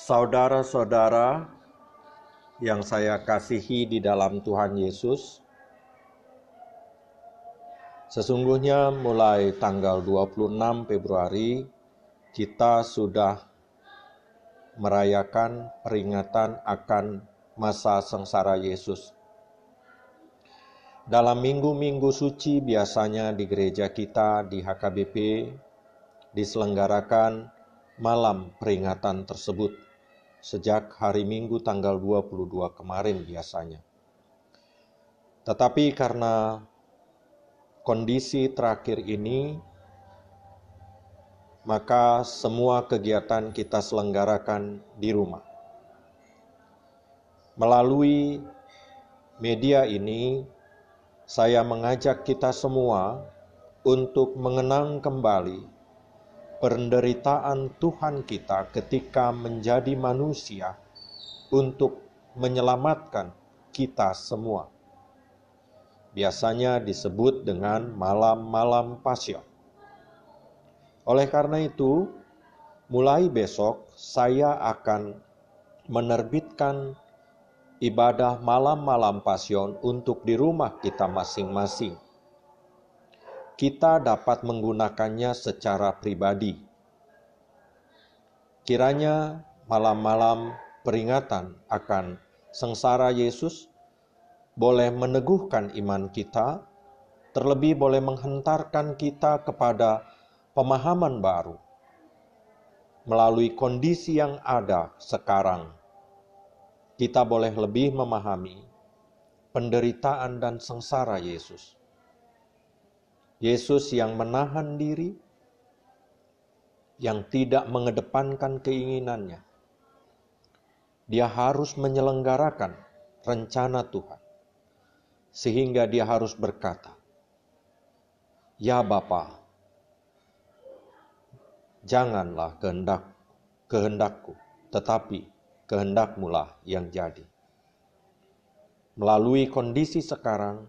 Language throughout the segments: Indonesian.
Saudara-saudara yang saya kasihi di dalam Tuhan Yesus, sesungguhnya mulai tanggal 26 Februari kita sudah merayakan peringatan akan masa sengsara Yesus. Dalam minggu-minggu suci biasanya di gereja kita di HKBP diselenggarakan malam peringatan tersebut sejak hari Minggu tanggal 22 kemarin biasanya. Tetapi karena kondisi terakhir ini maka semua kegiatan kita selenggarakan di rumah. Melalui media ini, saya mengajak kita semua untuk mengenang kembali penderitaan Tuhan kita ketika menjadi manusia untuk menyelamatkan kita semua. Biasanya disebut dengan malam-malam pasien. Oleh karena itu, mulai besok saya akan menerbitkan ibadah malam-malam pasion untuk di rumah kita masing-masing. Kita dapat menggunakannya secara pribadi. Kiranya malam-malam peringatan akan sengsara Yesus boleh meneguhkan iman kita, terlebih boleh menghentarkan kita kepada pemahaman baru melalui kondisi yang ada sekarang. Kita boleh lebih memahami penderitaan dan sengsara Yesus. Yesus yang menahan diri, yang tidak mengedepankan keinginannya. Dia harus menyelenggarakan rencana Tuhan, sehingga dia harus berkata, "Ya Bapa, janganlah kehendak kehendakku, tetapi kehendakmu lah yang jadi. Melalui kondisi sekarang,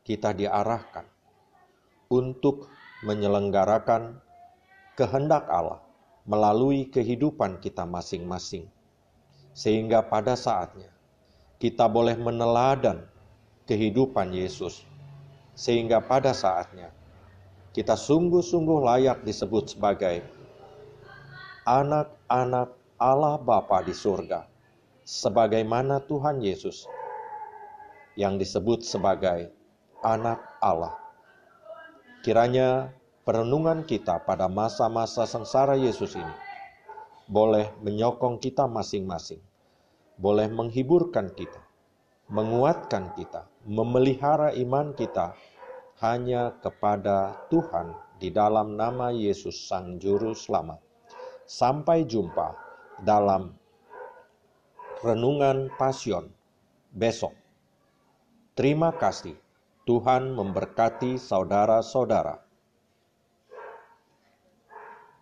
kita diarahkan untuk menyelenggarakan kehendak Allah melalui kehidupan kita masing-masing. Sehingga pada saatnya kita boleh meneladan kehidupan Yesus. Sehingga pada saatnya kita sungguh-sungguh layak disebut sebagai anak-anak Allah Bapa di surga, sebagaimana Tuhan Yesus yang disebut sebagai anak Allah. Kiranya perenungan kita pada masa-masa sengsara Yesus ini boleh menyokong kita masing-masing, boleh menghiburkan kita, menguatkan kita, memelihara iman kita hanya kepada Tuhan di dalam nama Yesus Sang Juru Selamat. Sampai jumpa dalam renungan pasion besok. Terima kasih. Tuhan memberkati saudara-saudara.